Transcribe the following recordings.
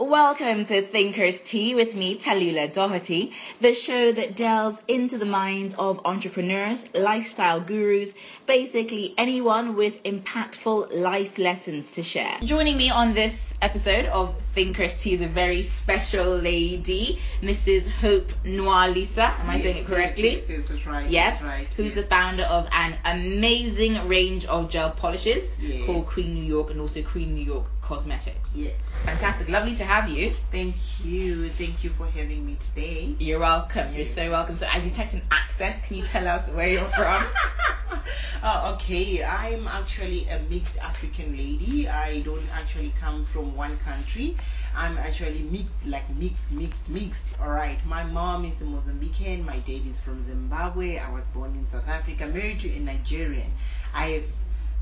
Welcome to Thinkers Tea with me, Talila Doherty, the show that delves into the minds of entrepreneurs, lifestyle gurus, basically anyone with impactful life lessons to share. Joining me on this episode of Thinkers Tea is a very special lady, Mrs. Hope Nwalisa. Am I yes, saying it correctly? Yes, yes, that's right. Yes, right. who's yes. the founder of an amazing range of gel polishes Yes. called Queen New York and also Queen New York Cosmetics. Yes. Fantastic, lovely to have you. Thank you. Thank you for having me today. You're welcome. You're so welcome. So I detect an accent. Can you tell us where you're from? oh, okay. I'm actually a mixed African lady. I don't actually come from one country. I'm actually mixed, like mixed, mixed, mixed. All right. My mom is a Mozambican. My dad is from Zimbabwe. I was born in South Africa, married to a Nigerian. I have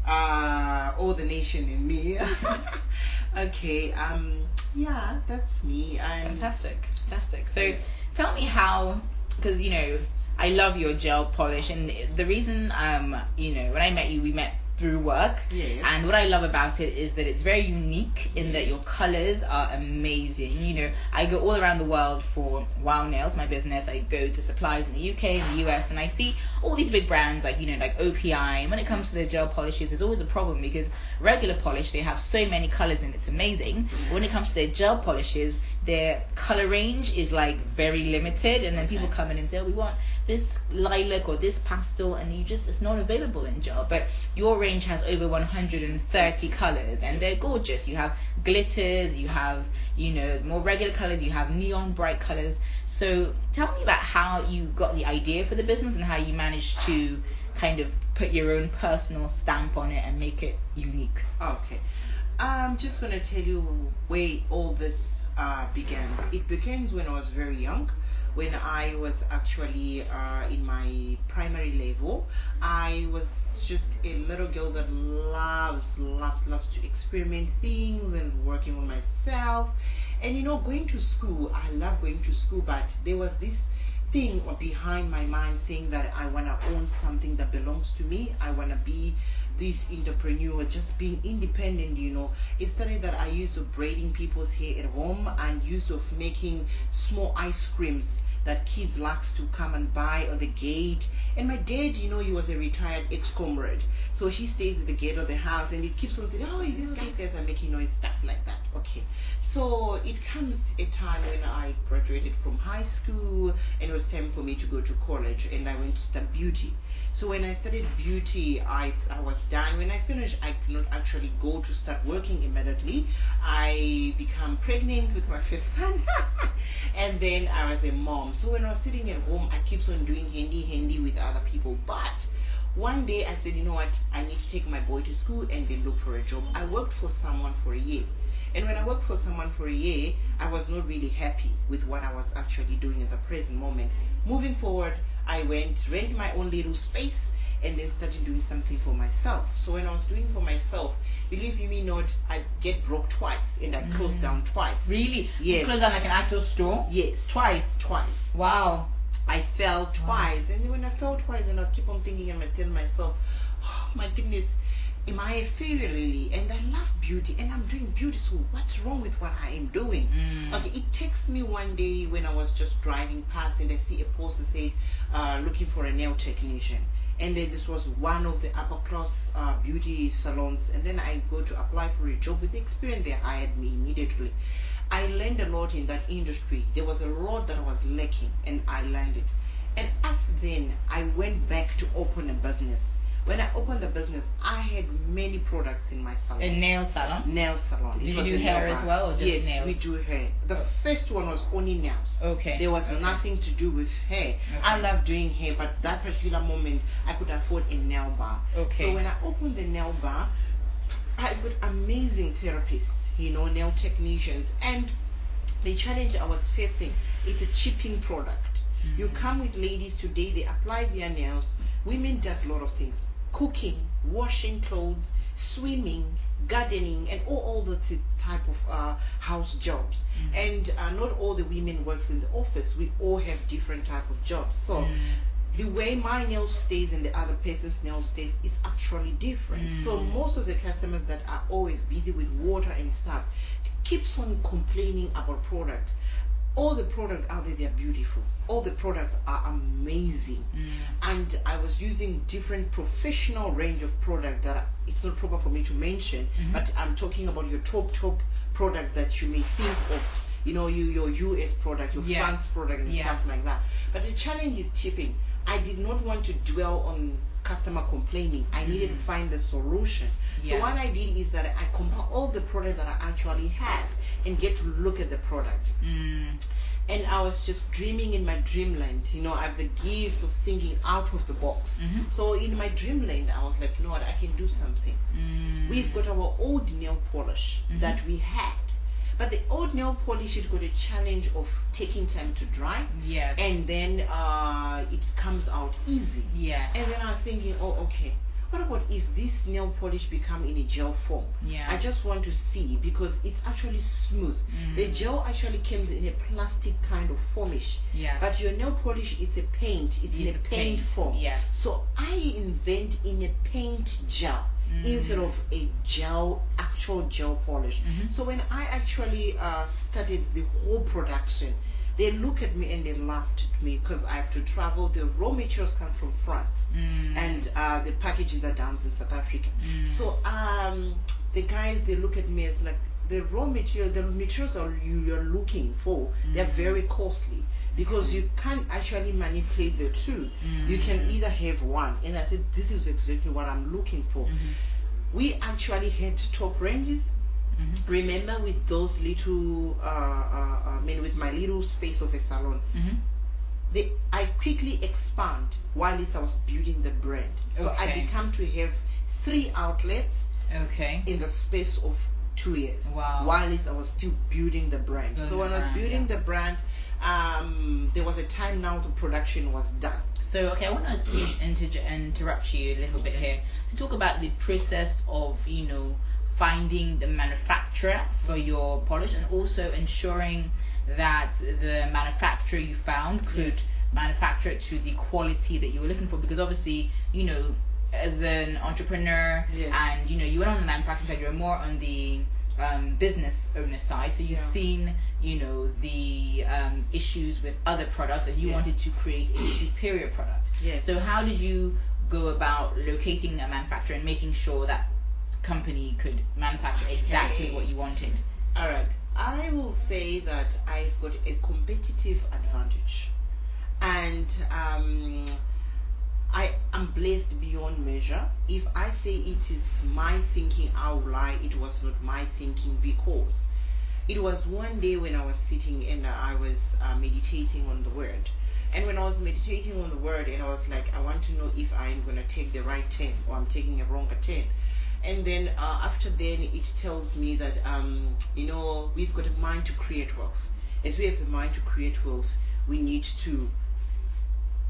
uh, all the nation in me. okay. Um. Yeah, that's me. And Fantastic, fantastic. So tell me how, because you know I love your gel polish, and the reason um you know when I met you, we met through work. Yes. And what I love about it is that it's very unique in that your colors are amazing. You know, I go all around the world for Wow Nails, my business. I go to suppliers in the UK and the US, and I see all these big brands like you know like OPI. And when it comes to the gel polishes, there's always a problem because regular polish they have so many colors and it's amazing. Mm-hmm. But when it comes to their gel polishes, their color range is like very limited, and then people come in and say, oh, we want this lilac or this pastel, and you just it's not available in gel. But your range has over 130 colors, and they're gorgeous. You have glitters, you have you know more regular colors, you have neon bright colors. So tell me about how you got the idea for the business and how you managed to kind of put your own personal stamp on it and make it unique. Okay. I'm just going to tell you where all this uh, began. It begins when I was very young. When I was actually uh, in my primary level, I was just a little girl that loves, loves, loves to experiment things and working on myself. And you know, going to school, I love going to school, but there was this thing behind my mind saying that I want to own something that belongs to me. I want to be this entrepreneur, just being independent, you know. It started that I used to braiding people's hair at home and used of making small ice creams that kids likes to come and buy on the gate. And my dad, you know, he was a retired ex-comrade. So he stays at the gate of the house and it keeps on saying, oh, these guys, guys are making noise, stuff like that. Okay. So it comes a time when I graduated from high school and it was time for me to go to college and I went to study beauty. So when I studied beauty, I, I was done. When I finished, I could not actually go to start working immediately. I became pregnant with my first son, and then I was a mom. So when I was sitting at home, I kept on doing handy handy with other people. But one day I said, you know what, I need to take my boy to school and then look for a job. I worked for someone for a year. And when I worked for someone for a year, I was not really happy with what I was actually doing at the present moment. Moving forward, I went, rent my own little space, and then started doing something for myself. So when I was doing for myself, believe you me not, I get broke twice and I closed down twice. Really? Yes. You closed down like an actual store? Yes. Twice. Twice. Wow. I fell twice, and when I fell twice, and I keep on thinking and I tell myself, oh my goodness, am I a failure really? And I love beauty, and I'm doing beauty, so what's wrong with what I am doing? Mm. Okay, it takes me one day when I was just driving past, and I see a poster said, uh, looking for a nail technician. And then this was one of the upper class uh, beauty salons, and then I go to apply for a job with the experience. They hired me immediately. I learned a lot in that industry. There was a lot that was lacking, and I learned it. And after then, I went back to open a business. When I opened the business, I had many products in my salon. A nail salon? nail salon. Did It you do hair as well, or just yes, nails? we do hair. The oh. first one was only nails. Okay, There was okay. nothing to do with hair. Okay. I love doing hair, but that particular moment, I could afford a nail bar. Okay. So when I opened the nail bar, I got amazing therapists, you know, nail technicians, and the challenge I was facing, it's a chipping product. You mm-hmm. come with ladies today, they apply their nails. Women does a lot of things. Cooking, washing clothes, swimming, gardening, and all, all the t- type of uh, house jobs. And uh, not all the women works in the office. We all have different type of jobs. So the way my nail stays and the other person's nail stays is actually different. So most of the customers that are always busy with water and stuff keeps on complaining about product. All the products out there, they're beautiful. All the products are amazing. Mm. And I was using different professional range of product that it's not proper for me to mention, Mhm. but I'm talking about your top top product that you may think of. You know, you, your US product, your Yes. France product, and Yeah. stuff like that. But the challenge is tipping. I did not want to dwell on customer complaining. I needed to Mhm. find the solution. So what I did is that I compare all the products that I actually have and get to look at the product. Mm. And I was just dreaming in my dreamland. You know, I have the gift of thinking out of the box. Mhm. So in my dreamland, I was like, you know what, I can do something. Mm. We've got our old nail polish Mhm. that we had. But the old nail polish, it got a challenge of taking time to dry. Yes. And then uh, it comes out easy. yeah. And then I was thinking, oh, okay. What about if this nail polish become in a gel form? Yeah. I just want to see because it's actually smooth. The Mm. gel actually comes in a plastic kind of formish. Yeah. But your nail polish is a paint. It's in It's a paint, paint, form. yes. So I invent in a paint gel Mm. instead of a gel, actual gel polish. Mhm. So when I actually uh, started the whole production, they look at me and they laughed at me because I have to travel. The raw materials come from France Mm. and uh, the packages are down in South Africa. Mm. So um, the guys they look at me as like the raw material, the materials are you you're looking for. They're Mm. very costly because you can't actually manipulate the two. You can either have one, and I said this is exactly what I'm looking for. Mhm. We actually had top ranges. Mhm. Remember with those little, uh, uh, I mean, with my little space of a salon, Mhm. they, I quickly expand while I was building the brand. So I Okay. become to have three outlets Okay. in the space of two years. Wow. While I was still building the brand. Building so when I was building yeah. the brand, um, there was a time now the production was done. So, okay, I want to inter- interrupt you a little bit here to talk about the process of, you know, finding the manufacturer for your polish and also ensuring that the manufacturer you found could Yes. manufacture it to the quality that you were looking for. Because obviously, you know, as an entrepreneur Yes. and, you know, you were on the manufacturing side, you were more on the um, business owner side. So you've Yeah. seen, you know, the um, issues with other products and you Yeah. wanted to create a superior product. Yes. So how did you go about locating a manufacturer and making sure that company could manufacture exactly Okay. what you wanted? All right. I will say that I've got a competitive advantage, and um, I am blessed beyond measure. If I say it is my thinking, I'll lie. It was not my thinking because it was one day when I was sitting and I was uh, meditating on the word. And when I was meditating on the word, and I was like, I want to know if I'm going to take the right turn or I'm taking a wronger turn. And then uh, after then, it tells me that, um, you know, we've got a mind to create wealth. As we have the mind to create wealth, we need to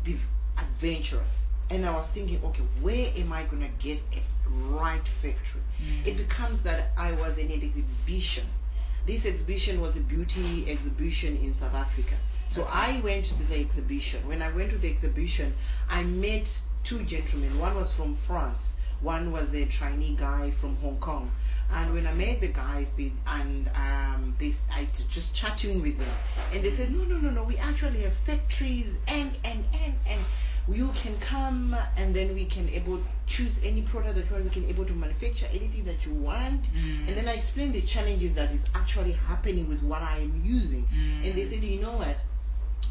be adventurous. And I was thinking, okay, where am I going to get a right factory? Mm. It becomes that I was in an exhibition. This exhibition was a beauty exhibition in South Africa. So Okay. I went to the exhibition. When I went to the exhibition, I met two gentlemen. One was from France. One was a Chinese guy from Hong Kong. And when I met the guys, they, and um, this, I just chatting with them, and they said, no, no, no, no, we actually have factories, and and and and you can come, and then we can able choose any product that you want. We can able to manufacture anything that you want. Mm. And then I explained the challenges that is actually happening with what I am using, and they Mm. said, you know what,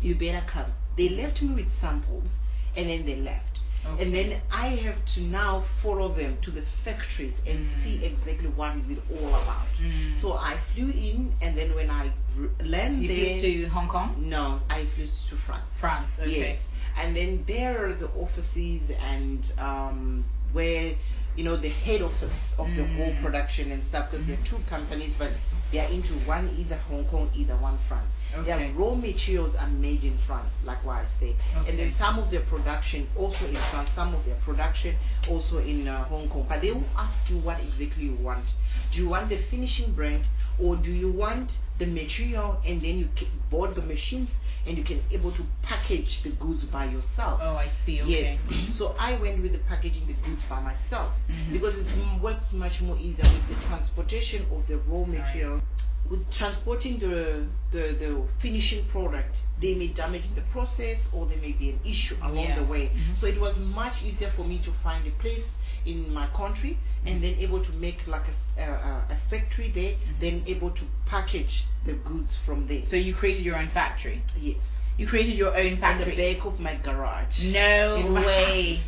you better come. They left me with samples, and then they left. Okay. And then I have to now follow them to the factories and Mm. see exactly what is it all about. Mm. So I flew in, and then when I r- landed you flew to Hong Kong, no, I flew to France. France. Okay. Yes, and then there are the offices and um, where you know the head office of the whole Mm. production and stuff because there are two companies, but they are into one either Hong Kong, either one France. Their Okay. raw materials are made in France, like what I say, and then some of their production also in France, some of their production also in uh, Hong Kong. But they will ask you what exactly you want. Do you want the finishing brand or do you want the material and then you ca- bought the machines and you can able to package the goods by yourself? Oh, I see. Okay. Yes. So I went with the packaging the goods by myself Mhm. because it works much more easier with the transportation of the raw Sorry. material. With transporting the, the the finishing product, they may damage in the process or there may be an issue along Yes. the way. Mhm. So it was much easier for me to find a place in my country and then able to make like a, a, a- factory there, Mhm. then able to package the goods from there. So you created your own factory. yes, You created your own in the factory. back of my garage. No In way.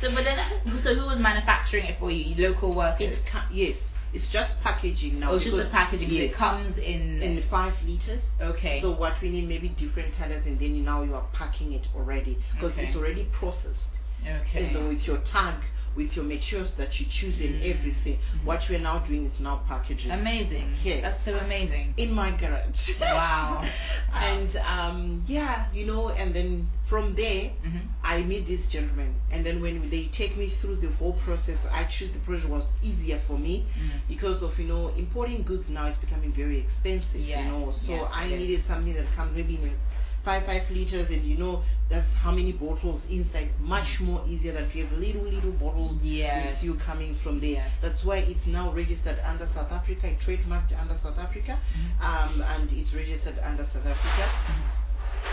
so, but then, so who was manufacturing it for you? Local workers. It's ca- yes, it's just packaging now. oh, it's just the packaging. Yes, it comes in. in five liters. okay. So what we need maybe different colors, and then now you are packing it already because Okay. it's already processed. okay. And with your tag, with your materials that you choose and Mm. everything, Mhm. what we're now doing is now packaging. Amazing. Yes. That's so amazing. in my garage. Wow. and um, yeah, you know, and then from there, hmm I meet this gentleman, and then when they take me through the whole process, I choose the project was easier for me Mm. because of you know importing goods now is becoming very expensive. Yes, You know, so yes, I yes. needed something that comes maybe in five five liters, and you know that's how many bottles inside. Much more easier than if you have little little bottles Yes. with you coming from there. Yes. That's why it's now registered under South Africa, trademarked under South Africa, Mhm. um, and it's registered under South Africa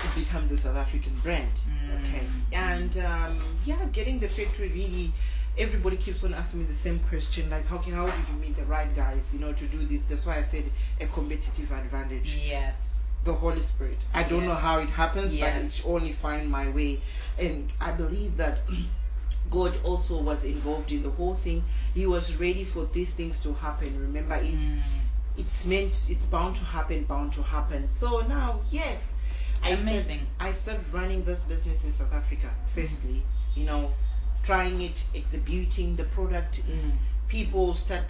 it becomes a South African brand. Okay. Mm. And um, yeah, getting the factory really everybody keeps on asking me the same question, like how how did you meet the right guys, you know, to do this? That's why I said a competitive advantage. Yes. The Holy Spirit. I don't know how it happens, Yes. but it's only find my way. And I believe that God also was involved in the whole thing. He was ready for these things to happen. Remember, it, Mm. it's meant it's bound to happen bound to happen so now yes I start- Amazing. i started running this business in south africa firstly you know trying it exhibiting the product Mm. people start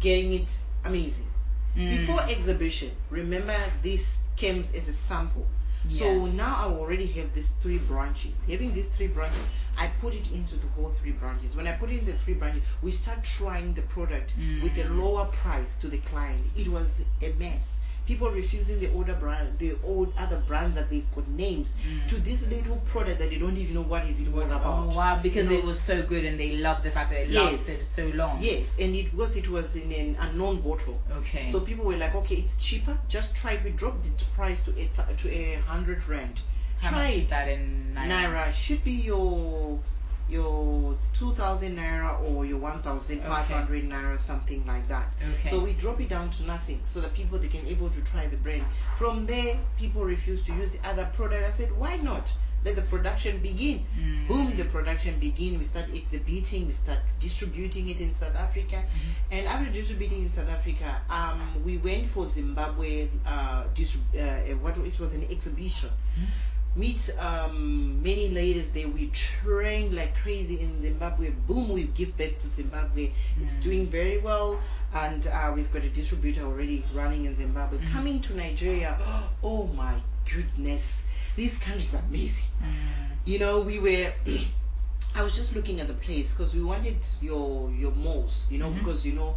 getting it amazing Mm. before exhibition remember this came as a sample so now I already have these three branches. Having these three branches, I put it into the whole three branches. When I put in the three branches, we start trying the product with a Mm. lower price to the client. It was a mess. People refusing the older brand, the old other brands that they could names Mm. to this little product that they don't even know what is it all about. Oh wow! Because You it was so good and they loved the fact that it Yes. lasted so long. Yes, and it was it was in an unknown bottle. Okay. So people were like, okay, it's cheaper. Just try. it. We dropped the price to a th- to a hundred rand. How try much it. is that in naira? Naira should be your your two thousand naira or your one thousand five hundred naira, something like that. Okay. So we drop it down to nothing, so that people they can able to try the brand. From there, people refuse to use the other product. I said, why not? Let the production begin. Mm. Boom, the production begin. We start exhibiting. We start distributing it in South Africa. Mhm. And after distributing in South Africa, um, we went for Zimbabwe. Uh, uh, what it was an exhibition Mhm. Meet um, many ladies there. We train like crazy in Zimbabwe. Boom, we give birth to Zimbabwe. It's Mm. doing very well, and uh, we've got a distributor already running in Zimbabwe. Mhm. Coming to Nigeria, oh my goodness, this country is amazing. Mm. You know, we were. I was just looking at the place because we wanted your your malls, you know, Mhm. because you know,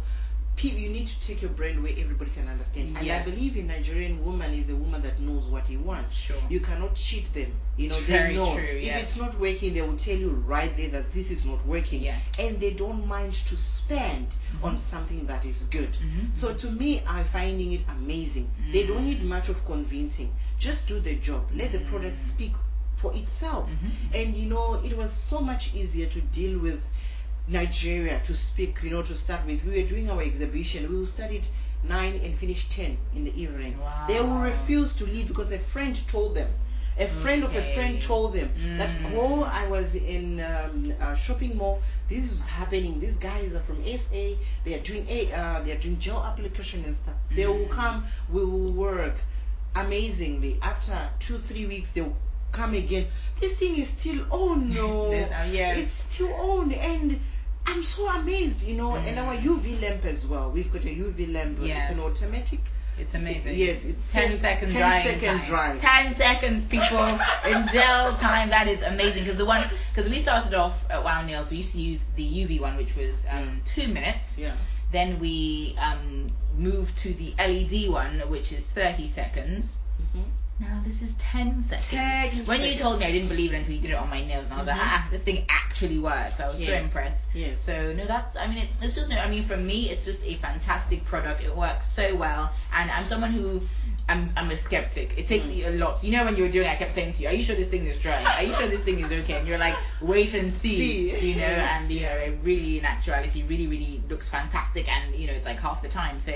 you need to take your brand where everybody can understand. And I believe a Nigerian woman is a woman that knows what he wants. Sure. You cannot cheat them. You know, Very they know true, if it's not working, they will tell you right there that this is not working. Yes. And they don't mind to spend Mhm. on something that is good. Mhm. So to me, I'm finding it amazing. Mhm. They don't need much of convincing. Just do the job. Let the product Mm. speak for itself. Mhm. And you know, it was so much easier to deal with Nigeria to speak, you know, to start with. We were doing our exhibition. We will start at 9 and finish 10 in the evening. They will refuse to leave because a friend told them. A friend of a friend told them that Mm. I was in um, a shopping mall. This is happening. These guys are from SA. They are doing a. Uh, they are doing gel application and stuff. They will Mm. come. We will work amazingly. After two three weeks, they will come again. This thing is still on. No, uh, yes. it's still on, and I'm so amazed. You know, and Mm. our UV lamp as well. We've got a UV lamp. Yes. It's an automatic. It's amazing. Yes, it's 10 10 second 10 drying second time. dry. 10 seconds, people, in gel time. That is amazing. Because the one, because we started off at Wow Nails, we used to use the UV one, which was um, two minutes. Yeah. Then we um, moved to the LED one, which is 30 seconds. Now this is 10 seconds. 10 when you told me, I didn't believe it until you did it on my nails, and I was like, Mhm. ah, this thing actually works. I was so impressed. Yes. So no, that's I mean it, it's just no. I mean for me, it's just a fantastic product. It works so well, and I'm someone who I'm I'm a skeptic. It takes Mm. you a lot. You know when you were doing, it, I kept saying to you, "Are you sure this thing is dry? Are you sure this thing is okay?" And you're like, "Wait and see." See. You know, and you know, it really in actuality, really really looks fantastic, and you know, it's like half the time. So.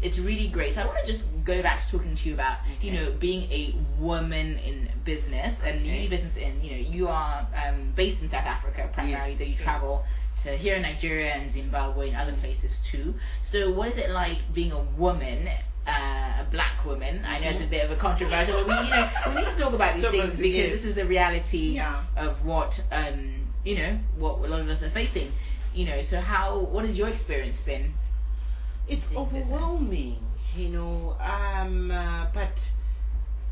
It's really great. So I want to just go back to talking to you about, you know, being a woman in business and Okay. you do business in, you know, you are um, based in South Africa primarily, Yes. though you Yes. travel to here in Nigeria and Zimbabwe and other places too. So what is it like being a woman, uh, a black woman? I know it's a bit of a controversial, but we, you know, we need to talk about these Talk things about because this is the reality Yeah. of what, um, you know, what a lot of us are facing. You know, so how, what has your experience been? It's overwhelming, you know. Um, uh, but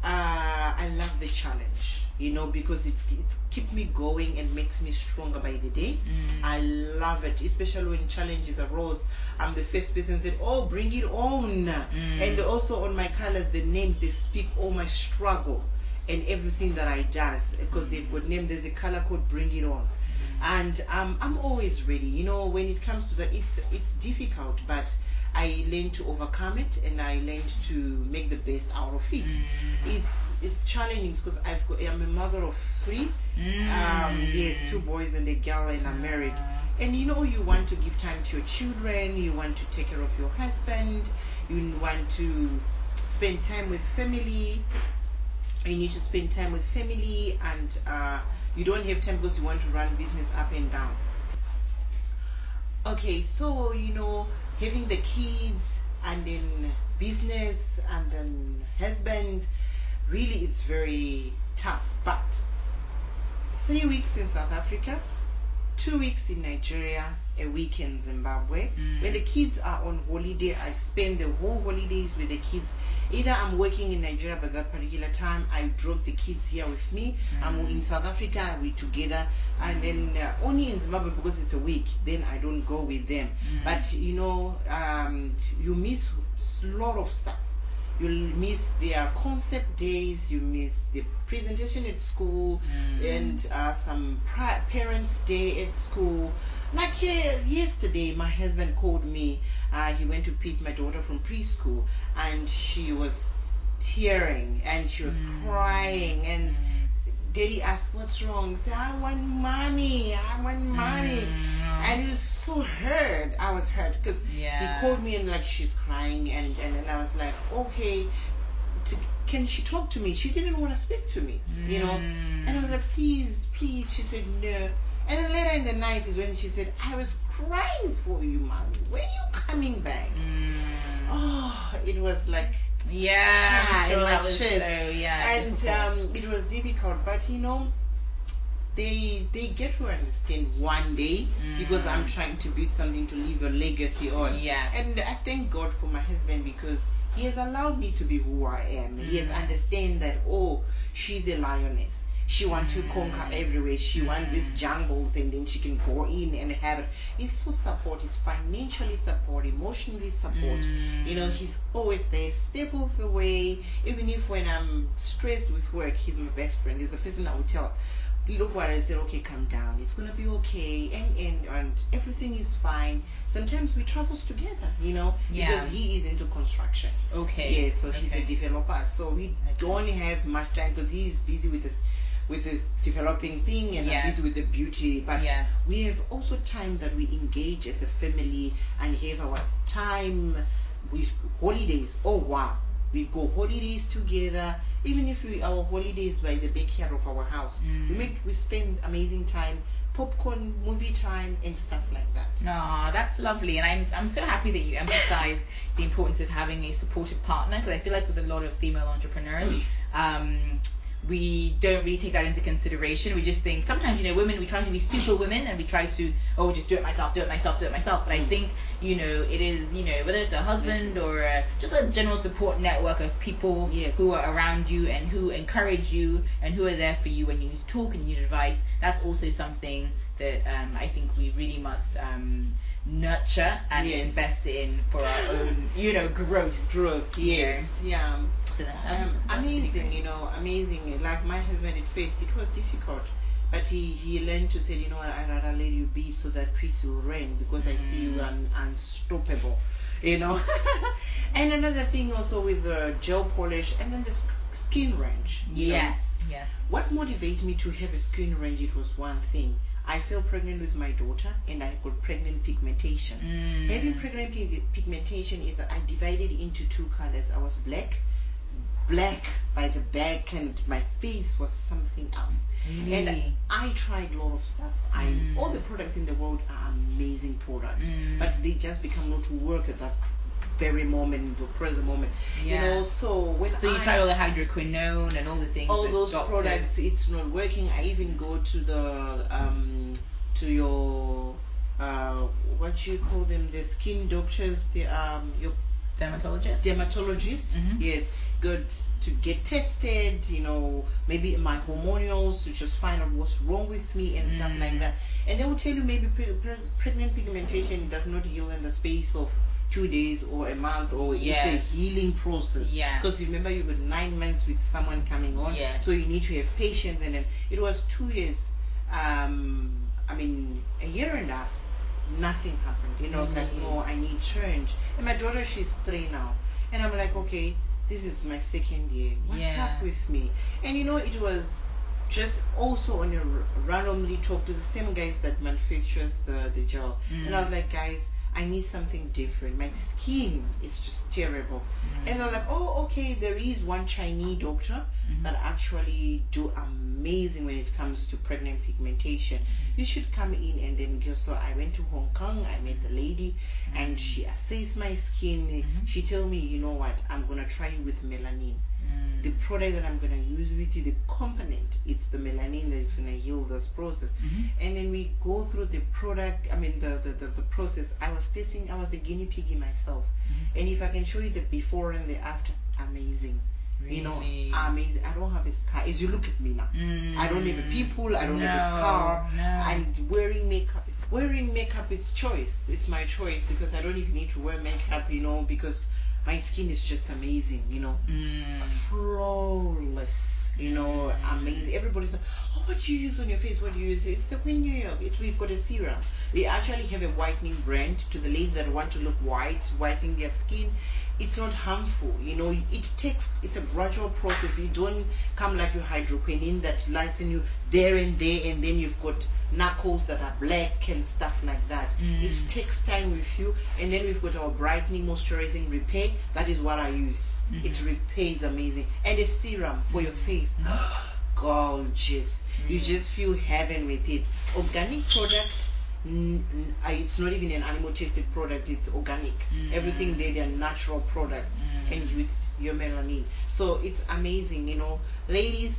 uh, I love the challenge, you know, because it's it's keep me going and makes me stronger by the day. Mm. I love it, especially when challenges arose. I'm the first person said, "Oh, bring it on!" Mm. And also on my colors, the names they speak all my struggle and everything that I does because they've got name. There's a color code, "Bring it on." and um, I'm always ready. You know, when it comes to that, it's it's difficult, but I learned to overcome it, and I learned to make the best out of it. Mm. It's it's challenging because I've got, I'm a mother of three. Um, yes, two boys and a girl, and I'm married. And you know, you want to give time to your children. You want to take care of your husband. You want to spend time with family you need to spend time with family and uh, you don't have time because you want to run business up and down okay so you know having the kids and then business and then husband really it's very tough. But three weeks in south africa two weeks in nigeria a week in zimbabwe Mm. when the kids are on holiday. I spend the whole holidays with the kids. Either i'm working in nigeria by that particular time i drop the kids here with me. I'm Mm. in south africa we together. And then uh, only in zimbabwe because it's a week then i don't go with them. Mm. but you know um, you miss a lot of stuff you'll miss their concept days you miss the presentation at school Mm. and uh, some parents day at school like uh, yesterday my husband called me uh, he went to pick my daughter from preschool and she was tearing and she was Mm. crying and Mm. Daddy asked what's wrong? He said i want mommy. I want mommy. Mm. and he was so hurt. I was hurt because Yeah. he called me and like she's crying and and, and i was like okay to, can she talk to me? She didn't want to speak to me you know? Mm. and i was like please please. She said no. And then later in the night is when she said i was crying for you mommy. When are you coming back? Mm. oh it was like Yeah, Ah, in sure my chest. so yeah. and um, it was difficult but you know they they get to understand one day because Mm. I'm trying to build something to leave a legacy on. Yeah. And I thank God for my husband because he has allowed me to be who I am. He has Mm. understand that oh she's a lioness. She wants to Mm. conquer everywhere. She wants these Mm. jungles and then she can go in and have it. He's so support. He's financially support, emotionally support. Mm. You know, he's always there, step of the way. Even if when I'm stressed with work, he's my best friend. He's the person I would tell. Look what I said. Okay, calm down. It's gonna be okay, and and and everything is fine. Sometimes we travels together, you know, Yeah. because he is into construction. okay. Yes, so he's a developer. So we Okay. don't have much time because he is busy with his with this developing thing and Yeah. I'm busy with the beauty. But Yeah. we have also time that we engage as a family and have our time with holidays. Oh wow. We go holidays together. Even if we our holidays by the backyard of our house. Mm. We make we spend amazing time, popcorn, movie time and stuff like that. No, that's lovely, and I'm I'm so happy that you emphasize the importance of having a supportive partner because I feel like with a lot of female entrepreneurs, um, we don't really take that into consideration. We just think sometimes you know women we try to be super women and we try to oh just do it myself, do it myself, do it myself. But I think you know it is you know whether it's a husband or a, just a general support network of people Yes. who are around you and who encourage you and who are there for you when you need to talk and you need advice. That's also something that um, I think we really must um, nurture and Yes. invest in for our own, you know, growth. growth. Yes, yeah. So that- Um, amazing, you know, amazing. Like my husband at first, it was difficult, but he he learned to say, you know what, I rather let you be so that peace will reign because I see you Mm. un, unstoppable, you know. and another thing also with the gel polish and then the skin range. Yes. know. Yes. What motivated me to have a skin range? It was one thing. I fell pregnant with my daughter, and I got pregnant pigmentation. Mm. Having pregnant pigmentation is that I divided into two colors. I was black, black by the back, and my face was something else. And I tried a lot of stuff. I Mm. all the products in the world are amazing products, Mm. but they just become not to work at that very moment, the present moment. Yeah. You know, so when So you I, tried all the hydroquinone and all the things. all those doctors- products it's not working i even go to the um to your uh what you call them the skin doctors the um your Dermatologist. dermatologist Mhm. yes good to get tested you know maybe my hormonals to just find out what's wrong with me and stuff Mm. like that and they will tell you maybe pre- pre- pregnant pigmentation does not heal in the space of two days or a month or Yes. it's a healing process Yeah. because remember you've got nine months with someone coming on Yeah. so you need to have patience and then it was two years um i mean a year and a half nothing happened you know I was like no i need change and my daughter she's three now and i'm like okay this is my second year what's Yeah. up with me and you know it was just also on a r- randomly talk to the same guys that manufactures the the gel and i Mm. was like guys i need something different. My skin is just terrible. And they're like oh okay there is one chinese doctor Mhm. that actually do amazing when it comes to pregnant pigmentation. You should come in and then go. So i went to hong kong i met the lady and she assessed my skin. Mhm. she told me you know what? I'm gonna try you with melanin. The product that i'm gonna use with you the component it's the melanin that is gonna heal this process Mhm. and then we go through the product i mean the the, the, the process i was testing i was the guinea piggy myself Mhm. and if i can show you the before and the after amazing you know Really? amazing i don't have a scar as you look at me now i don't have a Mm. people i don't have a No, car no. and wearing makeup wearing makeup is choice it's my choice because i don't even need to wear makeup you know because my skin is just amazing you know. Mm. flawless you know amazing. Everybody's like oh what do you use on your face? What do you use? It's the Queen New York it's we've got a serum. They actually have a whitening brand to the ladies that want to look white whitening their skin it's not harmful you know it takes it's a gradual process. You don't come like your hydroquinone that lighten you there and there and then you've got knuckles that are black and stuff like that. Mm. it takes time with you and then we've got our brightening moisturizing repair. That is what i use. Mhm. it repairs amazing. And a serum for your face. Gorgeous. You Mm. just feel heaven with it. Organic product it's not even an animal tested product it's organic Mm. everything there they're natural products Mm. and with your melanin so it's amazing you know ladies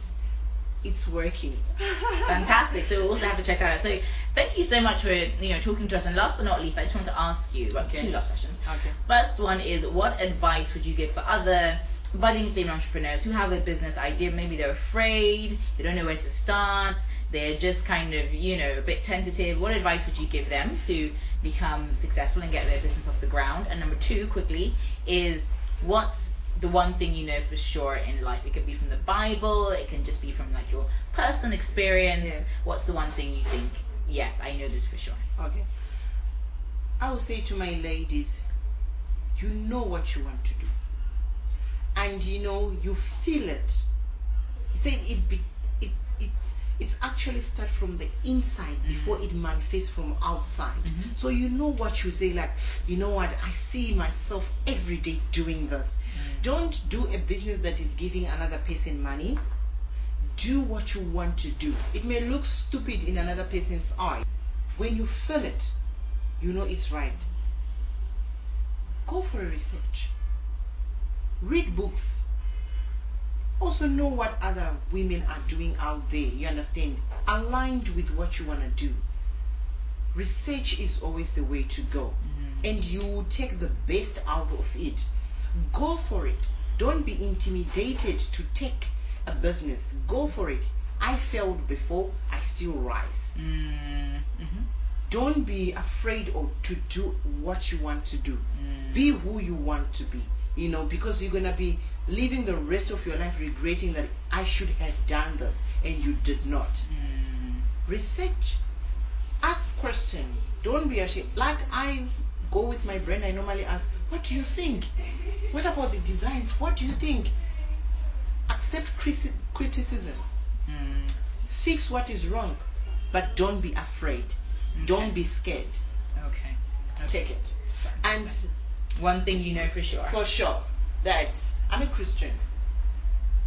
it's working Fantastic. So we'll also have to check that out. So thank you so much for you know talking to us. And last but not least, I just want to ask you Okay. two last questions. okay First one is what advice would you give for other budding female entrepreneurs who have a business idea? Maybe they're afraid, they don't know where to start, they're just kind of, you know, a bit tentative. What advice would you give them to become successful and get their business off the ground? And number two, quickly, is what's the one thing you know for sure in life? It could be from the Bible, it can just be from like your personal experience. Yes. What's the one thing you think, yes, I know this for sure? Okay. I will say to my ladies, you know what you want to do. And you know, you feel it. Say it be it it's it's actually start from the inside before it manifests from outside. Mhm. So you know what you say, like, you know what, I see myself every day doing this. Mm. Don't do a business that is giving another person money. Do what you want to do. It may look stupid in another person's eye. When you feel it, you know it's right. Go for a research. Read books. Also know what other women are doing out there. You understand? Aligned with what you want to do. Research is always the way to go. Mhm. And you will take the best out of it. Go for it. Don't be intimidated to take a business. Go for it. I failed before, I still rise. Mm, mhm. don't be afraid or to do what you want to do. Mm. Be who you want to be. You know, because you're gonna be living the rest of your life regretting that I should have done this and you did not. Mm. Research. Ask question. Don't be ashamed. Like I go with my brain, I normally ask, what do you think? What about the designs? What do you think? Accept criticism. Mm. Fix what is wrong. But don't be afraid. Don't be scared. Okay. okay. Take it. And One thing you know for sure. for sure that I'm a Christian.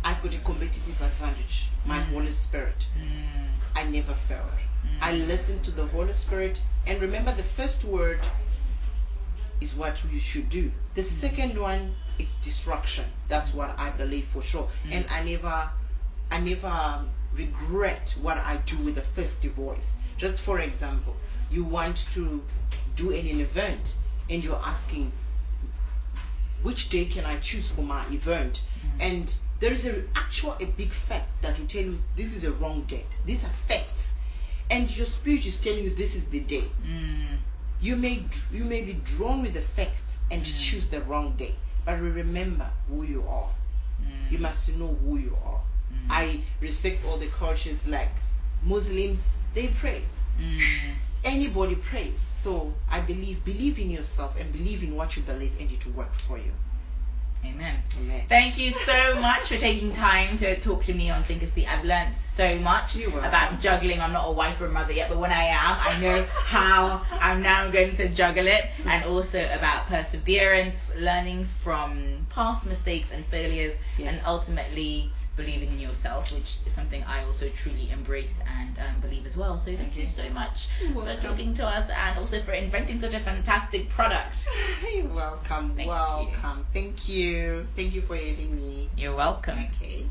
I've got a competitive advantage. My Mm. Holy Spirit. Mm. I never failed. Mm. I listened to the Holy Spirit. And remember, the first word is what you should do. The Mm. second one is destruction. That's what I believe for sure. Mm. And I never, I never regret what I do with the first voice. Just for example, you want to do an event, and you're asking, which day can I choose for my event? Mm. And there is a actual a big fact that will tell you this is a wrong date. These are facts, and your spirit is telling you this is the day. Mm. You may you may be drawn with the facts and Mm. choose the wrong day, but remember who you are. Mm. You must know who you are. Mm. I respect all the cultures like Muslims. They pray. Anybody prays. So I believe believe in yourself and believe in what you believe, and it works for you. Amen. Amen. Thank you so much for taking time to talk to me on Think and Speak. I've learned so much about juggling. I'm not a wife or a mother yet, but when I am, I know how I'm now going to juggle it, and also about perseverance, learning from past mistakes and failures, Yes. and ultimately believing in yourself, which is something I also truly embrace and um, believe as well. So thank you so much for talking to us and also for inventing such a fantastic product. You're welcome. Thank you. welcome. Thank you. Thank you for having me. You're welcome. Okay.